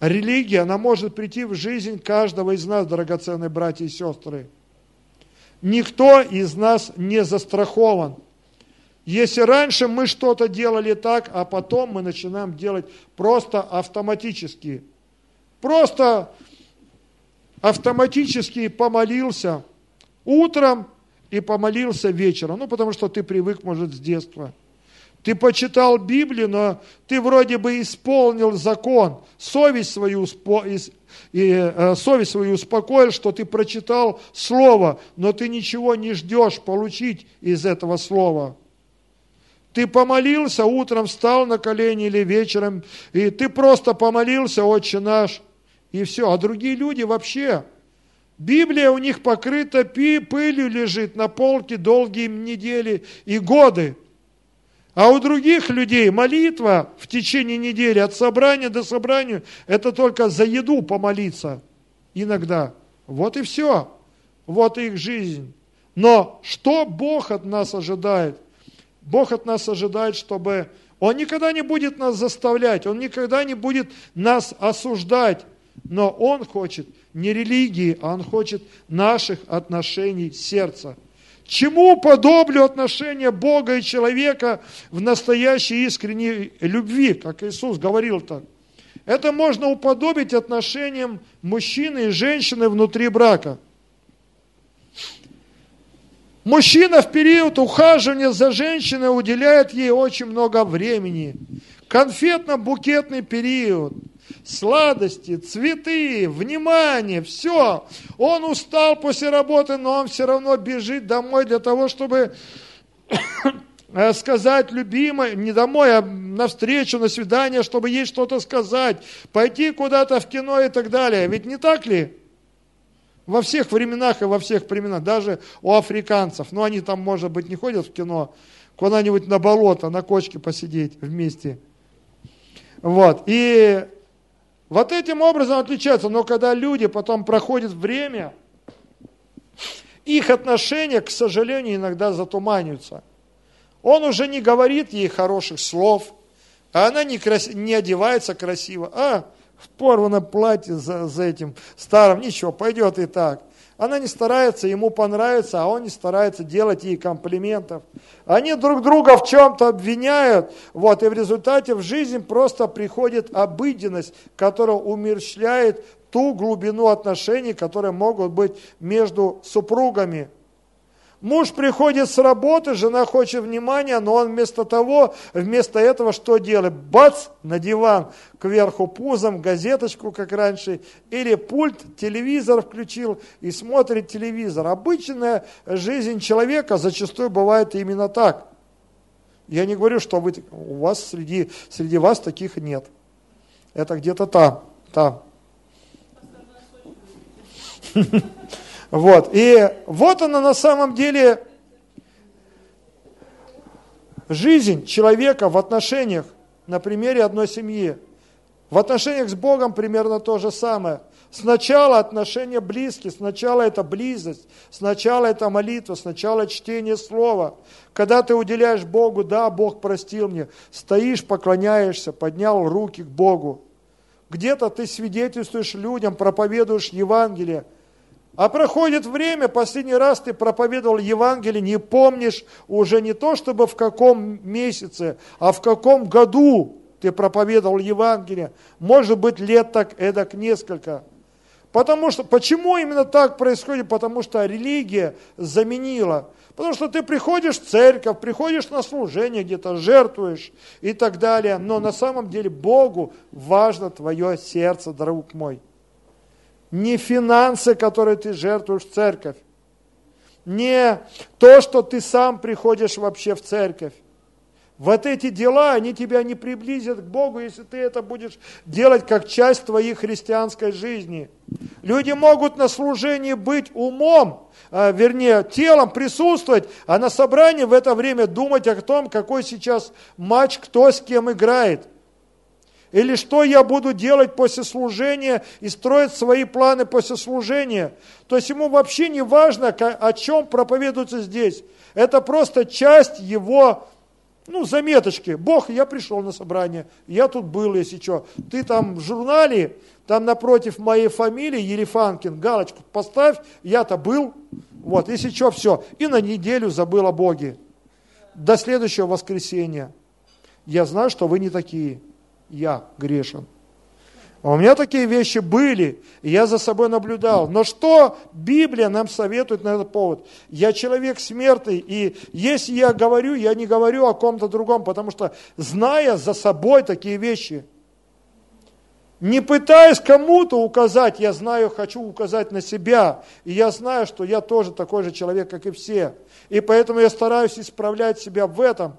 религия, она может прийти в жизнь каждого из нас, драгоценные братья и сестры. Никто из нас не застрахован. Если раньше мы что-то делали так, а потом мы начинаем делать просто автоматически. Просто автоматически помолился утром и помолился вечером. Ну, потому что ты привык, может, с детства. Ты почитал Библию, но ты вроде бы исполнил закон, совесть свою, и, э, совесть свою успокоил, что ты прочитал Слово, но ты ничего не ждешь получить из этого Слова. Ты помолился, утром встал на колени или вечером, и ты просто помолился, Отче наш, и все. А другие люди вообще, Библия у них покрыта пылью лежит на полке долгие недели и годы. А у других людей молитва в течение недели от собрания до собрания – это только за еду помолиться иногда. Вот и все. Вот их жизнь. Но что Бог от нас ожидает? Бог от нас ожидает, чтобы Он никогда не будет нас заставлять, Он никогда не будет нас осуждать, но Он хочет не религии, а Он хочет наших отношений сердца. Чему подоблю отношения Бога и человека в настоящей искренней любви, как Иисус говорил так? Это можно уподобить отношениям мужчины и женщины внутри брака. Мужчина в период ухаживания за женщиной уделяет ей очень много времени. Конфетно-букетный период – сладости, цветы, внимание, все. Он устал после работы, но он все равно бежит домой для того, чтобы э, сказать любимой, не домой, а на встречу, на свидание, чтобы ей что-то сказать, пойти куда-то в кино и так далее. Ведь не так ли? Во всех временах и во всех временах, даже у африканцев, ну они там, может быть, не ходят в кино, куда-нибудь на болото, на кочке посидеть вместе. Вот, и вот этим образом отличается. Но когда люди потом проходят время, их отношения, к сожалению, иногда затуманиваются. Он уже не говорит ей хороших слов, а она не, крас... не одевается красиво. А, в порванном платье за, за этим старым, ничего, пойдет и так. Она не старается ему понравиться, а он не старается делать ей комплиментов. Они друг друга в чем-то обвиняют, вот, и в результате в жизнь просто приходит обыденность, которая умерщвляет ту глубину отношений, которые могут быть между супругами. Муж приходит с работы, жена хочет внимания, но он вместо того, вместо этого что делает? Бац, на диван, кверху пузом, газеточку, как раньше, или пульт, телевизор включил и смотрит телевизор. Обычная жизнь человека зачастую бывает именно так. Я не говорю, что вы, у вас среди, среди вас таких нет. Это где-то там, там. Вот. И вот она на самом деле жизнь человека в отношениях на примере одной семьи. В отношениях с Богом примерно то же самое. Сначала отношения близкие, сначала это близость, сначала это молитва, сначала чтение слова. Когда ты уделяешь Богу, да, Бог простил мне, стоишь, поклоняешься, поднял руки к Богу. Где-то ты свидетельствуешь людям, проповедуешь Евангелие – а проходит время, последний раз ты проповедовал Евангелие, не помнишь уже не то, чтобы в каком месяце, а в каком году ты проповедовал Евангелие. Может быть, лет так эдак несколько. Потому что, почему именно так происходит? Потому что религия заменила. Потому что ты приходишь в церковь, приходишь на служение, где-то жертвуешь и так далее. Но на самом деле Богу важно твое сердце, друг мой не финансы, которые ты жертвуешь в церковь, не то, что ты сам приходишь вообще в церковь. Вот эти дела, они тебя не приблизят к Богу, если ты это будешь делать как часть твоей христианской жизни. Люди могут на служении быть умом, а, вернее, телом присутствовать, а на собрании в это время думать о том, какой сейчас матч, кто с кем играет – или что я буду делать после служения и строить свои планы после служения. То есть ему вообще не важно, о чем проповедуется здесь. Это просто часть его ну, заметочки. Бог, я пришел на собрание, я тут был, если что. Ты там в журнале, там напротив моей фамилии, Ерефанкин, галочку поставь, я-то был. Вот, если что, все. И на неделю забыл о Боге. До следующего воскресенья. Я знаю, что вы не такие я грешен. А у меня такие вещи были, и я за собой наблюдал. Но что Библия нам советует на этот повод? Я человек смертный, и если я говорю, я не говорю о ком-то другом, потому что, зная за собой такие вещи, не пытаясь кому-то указать, я знаю, хочу указать на себя, и я знаю, что я тоже такой же человек, как и все. И поэтому я стараюсь исправлять себя в этом.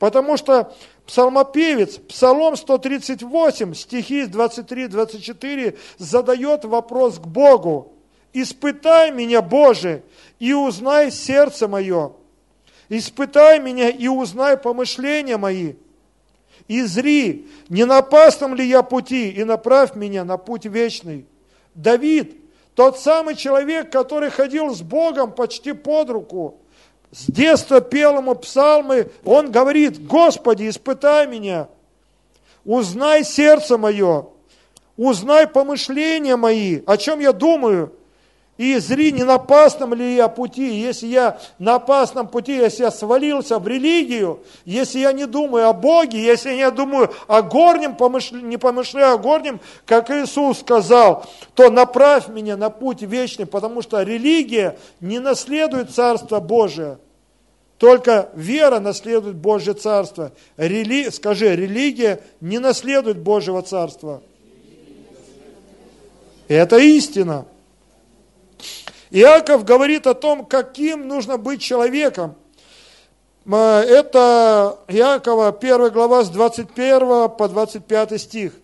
Потому что Псалмопевец, Псалом 138, стихи 23-24, задает вопрос к Богу. «Испытай меня, Боже, и узнай сердце мое. Испытай меня и узнай помышления мои. И зри, не на опасном ли я пути, и направь меня на путь вечный». Давид, тот самый человек, который ходил с Богом почти под руку, с детства пел ему псалмы, он говорит, Господи, испытай меня, узнай сердце мое, узнай помышления мои, о чем я думаю, и зри, не на опасном ли я пути. Если я на опасном пути, если я свалился в религию, если я не думаю о Боге, если я не думаю о горнем, не помышляю о горнем, как Иисус сказал, то направь меня на путь вечный, потому что религия не наследует Царство Божие. Только вера наследует Божье Царство. Рели... Скажи, религия не наследует Божьего Царства. Это истина. Иаков говорит о том, каким нужно быть человеком. Это Иакова 1 глава с 21 по 25 стих.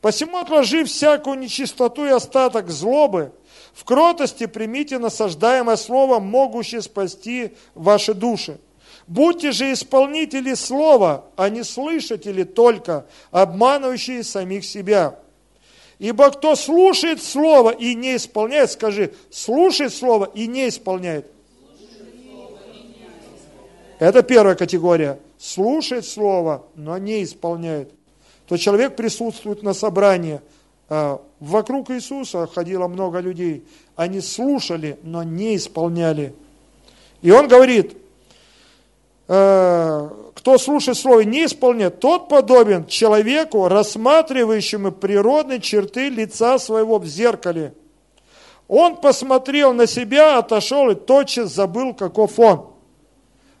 «Посему отложи всякую нечистоту и остаток злобы, в кротости примите насаждаемое слово, могущее спасти ваши души. Будьте же исполнители слова, а не слышатели только, обманывающие самих себя. Ибо кто слушает слово и не исполняет, скажи, слушает слово и не исполняет. Это первая категория. Слушает слово, но не исполняет. То человек присутствует на собрании, а, Вокруг Иисуса ходило много людей. Они слушали, но не исполняли. И он говорит, «Э, кто слушает слово не исполняет, тот подобен человеку, рассматривающему природные черты лица своего в зеркале. Он посмотрел на себя, отошел и тотчас забыл, каков он.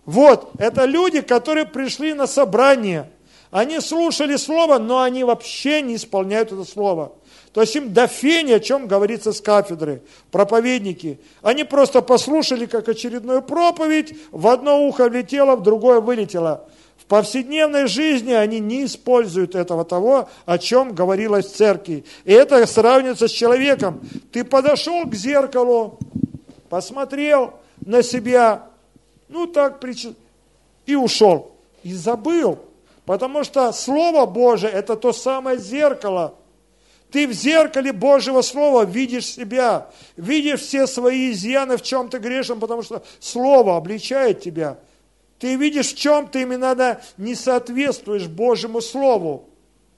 Вот, это люди, которые пришли на собрание. Они слушали слово, но они вообще не исполняют это слово. То есть им до фени, о чем говорится с кафедры, проповедники. Они просто послушали, как очередную проповедь, в одно ухо влетело, в другое вылетело. В повседневной жизни они не используют этого того, о чем говорилось в церкви. И это сравнивается с человеком. Ты подошел к зеркалу, посмотрел на себя, ну так, и ушел. И забыл. Потому что Слово Божие – это то самое зеркало – ты в зеркале Божьего Слова видишь себя, видишь все свои изъяны, в чем ты грешен, потому что Слово обличает тебя. Ты видишь, в чем ты именно не соответствуешь Божьему Слову.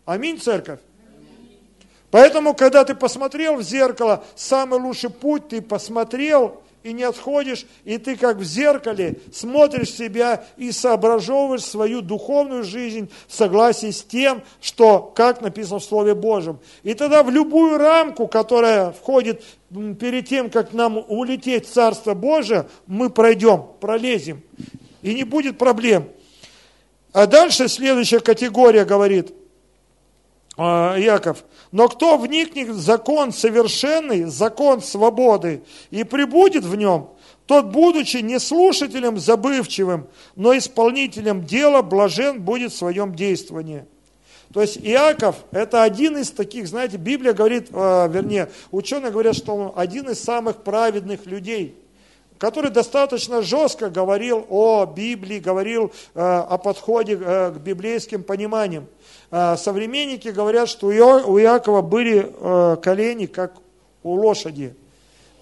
Аминь, церковь? Поэтому, когда ты посмотрел в зеркало, самый лучший путь, ты посмотрел и не отходишь, и ты как в зеркале смотришь себя и соображевываешь свою духовную жизнь в согласии с тем, что, как написано в Слове Божьем. И тогда в любую рамку, которая входит перед тем, как нам улететь в Царство Божие, мы пройдем, пролезем, и не будет проблем. А дальше следующая категория говорит, Яков, но кто вникнет в закон совершенный, закон свободы, и прибудет в нем, тот, будучи не слушателем забывчивым, но исполнителем дела, блажен будет в своем действовании. То есть Иаков – это один из таких, знаете, Библия говорит, э, вернее, ученые говорят, что он один из самых праведных людей, который достаточно жестко говорил о Библии, говорил э, о подходе э, к библейским пониманиям. А, современники говорят, что у Иакова были э, колени, как у лошади,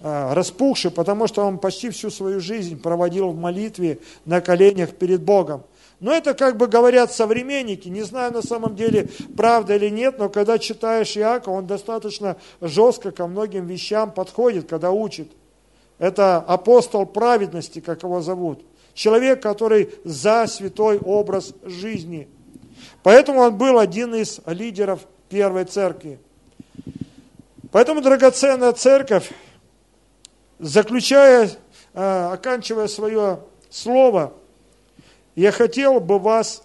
а, распухшие, потому что он почти всю свою жизнь проводил в молитве на коленях перед Богом. Но это как бы говорят современники, не знаю на самом деле, правда или нет, но когда читаешь Иакова, он достаточно жестко ко многим вещам подходит, когда учит. Это апостол праведности, как его зовут. Человек, который за святой образ жизни – Поэтому он был один из лидеров первой церкви. Поэтому, драгоценная церковь, заключая, э, оканчивая свое слово, я хотел бы вас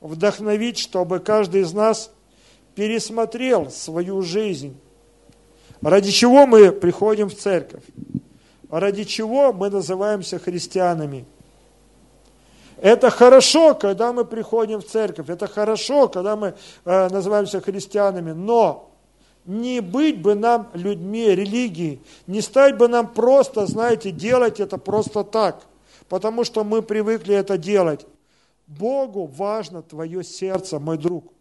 вдохновить, чтобы каждый из нас пересмотрел свою жизнь. Ради чего мы приходим в церковь? Ради чего мы называемся христианами? Это хорошо, когда мы приходим в церковь, это хорошо, когда мы э, называемся христианами, но не быть бы нам людьми религии, не стать бы нам просто, знаете, делать это просто так, потому что мы привыкли это делать. Богу важно твое сердце, мой друг.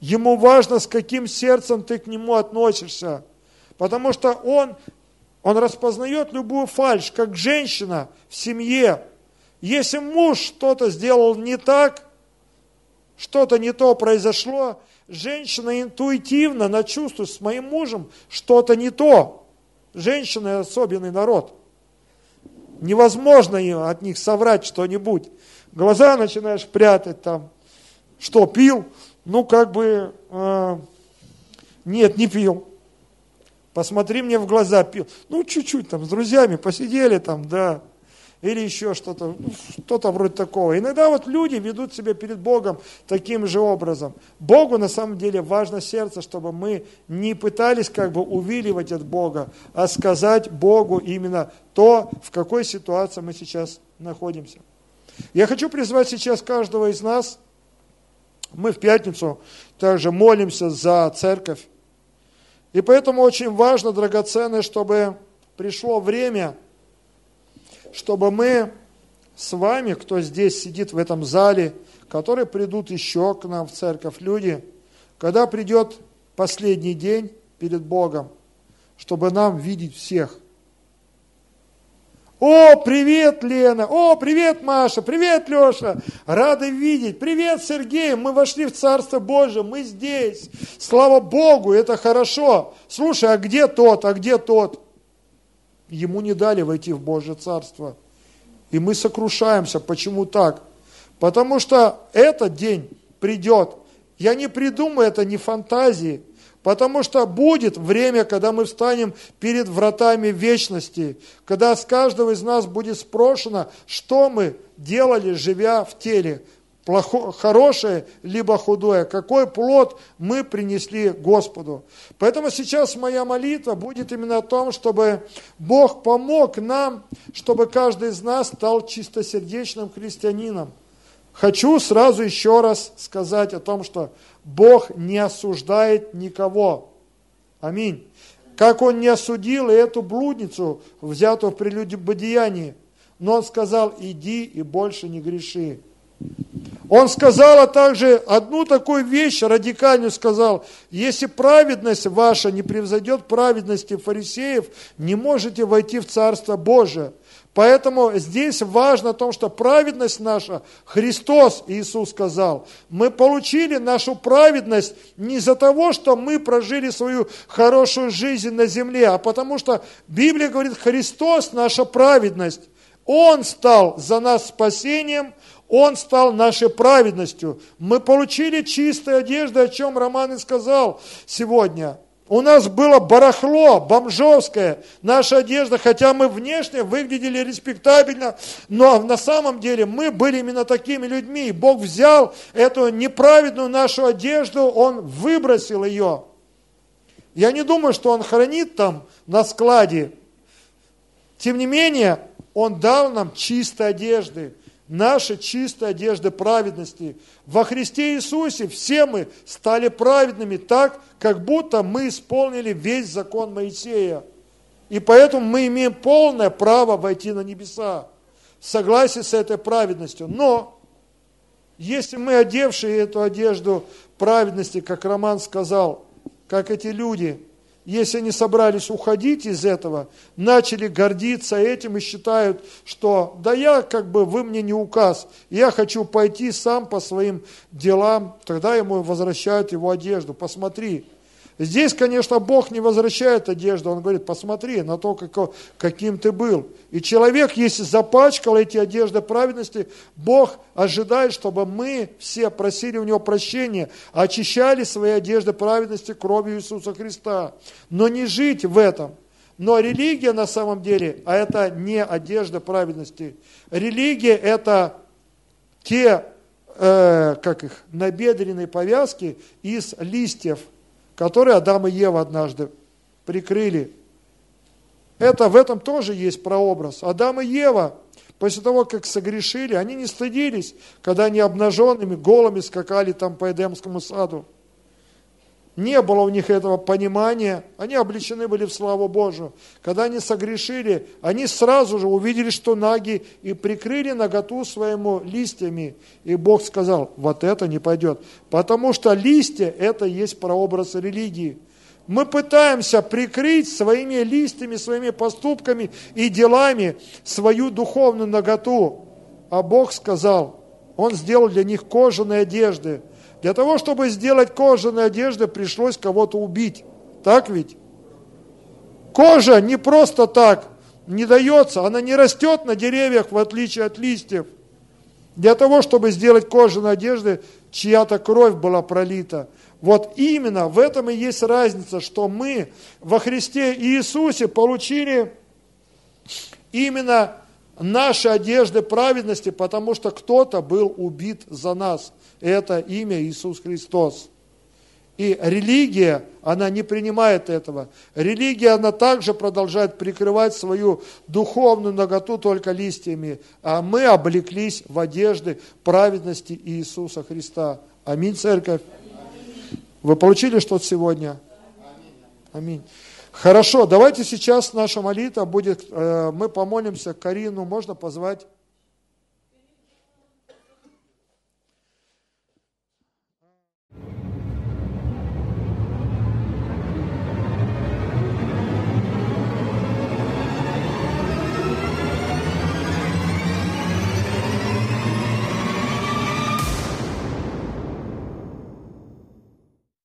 Ему важно, с каким сердцем ты к нему относишься. Потому что он, он распознает любую фальшь, как женщина в семье. Если муж что-то сделал не так, что-то не то произошло, женщина интуитивно на чувстве с моим мужем что-то не то. Женщины особенный народ. Невозможно от них соврать что-нибудь глаза начинаешь прятать там. Что, пил? Ну, как бы, э, нет, не пил. Посмотри мне в глаза, пил. Ну, чуть-чуть там, с друзьями посидели там, да. Или еще что-то, ну, что-то вроде такого. Иногда вот люди ведут себя перед Богом таким же образом. Богу на самом деле важно сердце, чтобы мы не пытались как бы увиливать от Бога, а сказать Богу именно то, в какой ситуации мы сейчас находимся. Я хочу призвать сейчас каждого из нас, мы в пятницу также молимся за церковь. И поэтому очень важно, драгоценно, чтобы пришло время, чтобы мы с вами, кто здесь сидит в этом зале, которые придут еще к нам в церковь, люди, когда придет последний день перед Богом, чтобы нам видеть всех, о, привет, Лена! О, привет, Маша! Привет, Леша! Рады видеть! Привет, Сергей! Мы вошли в Царство Божие, мы здесь! Слава Богу, это хорошо! Слушай, а где тот, а где тот? Ему не дали войти в Божье Царство. И мы сокрушаемся. Почему так? Потому что этот день придет. Я не придумаю это не фантазии. Потому что будет время, когда мы встанем перед вратами вечности, когда с каждого из нас будет спрошено, что мы делали, живя в теле, плохо, хорошее либо худое, какой плод мы принесли Господу. Поэтому сейчас моя молитва будет именно о том, чтобы Бог помог нам, чтобы каждый из нас стал чистосердечным христианином. Хочу сразу еще раз сказать о том, что Бог не осуждает никого. Аминь. Как Он не осудил эту блудницу, взятую в прелюдободеянии, но Он сказал, иди и больше не греши. Он сказал а также одну такую вещь, радикальную сказал, если праведность ваша не превзойдет праведности фарисеев, не можете войти в Царство Божие. Поэтому здесь важно о том, что праведность наша, Христос, Иисус сказал, мы получили нашу праведность не из-за того, что мы прожили свою хорошую жизнь на земле, а потому что Библия говорит, Христос наша праведность. Он стал за нас спасением, Он стал нашей праведностью. Мы получили чистую одежду, о чем Роман и сказал сегодня. У нас было барахло, бомжовское, наша одежда, хотя мы внешне выглядели респектабельно, но на самом деле мы были именно такими людьми. Бог взял эту неправедную нашу одежду, Он выбросил ее. Я не думаю, что Он хранит там на складе. Тем не менее, Он дал нам чистой одежды наши чистые одежды праведности. Во Христе Иисусе все мы стали праведными так, как будто мы исполнили весь закон Моисея. И поэтому мы имеем полное право войти на небеса в с этой праведностью. Но если мы, одевшие эту одежду праведности, как Роман сказал, как эти люди – если они собрались уходить из этого, начали гордиться этим и считают, что да я как бы, вы мне не указ, я хочу пойти сам по своим делам, тогда ему возвращают его одежду. Посмотри, Здесь, конечно, Бог не возвращает одежду, Он говорит, посмотри на то, как, каким ты был. И человек, если запачкал эти одежды праведности, Бог ожидает, чтобы мы все просили у Него прощения, очищали свои одежды праведности кровью Иисуса Христа. Но не жить в этом. Но религия на самом деле, а это не одежда праведности. Религия это те, э, как их, набедренные повязки из листьев – которые Адам и Ева однажды прикрыли. Это, в этом тоже есть прообраз. Адам и Ева, после того, как согрешили, они не стыдились, когда они обнаженными, голыми скакали там по Эдемскому саду. Не было у них этого понимания, они обличены были в славу Божию. Когда они согрешили, они сразу же увидели, что наги, и прикрыли наготу своему листьями. И Бог сказал, вот это не пойдет. Потому что листья – это есть прообраз религии. Мы пытаемся прикрыть своими листьями, своими поступками и делами свою духовную наготу. А Бог сказал, Он сделал для них кожаные одежды – для того, чтобы сделать кожаные одежды, пришлось кого-то убить. Так ведь? Кожа не просто так не дается, она не растет на деревьях, в отличие от листьев. Для того, чтобы сделать кожаные одежды, чья-то кровь была пролита. Вот именно в этом и есть разница, что мы во Христе Иисусе получили именно наши одежды праведности, потому что кто-то был убит за нас. Это имя Иисус Христос. И религия, она не принимает этого. Религия, она также продолжает прикрывать свою духовную наготу только листьями. А мы облеклись в одежды праведности Иисуса Христа. Аминь, церковь. Вы получили что-то сегодня? Аминь. Хорошо, давайте сейчас наша молитва будет, э, мы помолимся Карину, можно позвать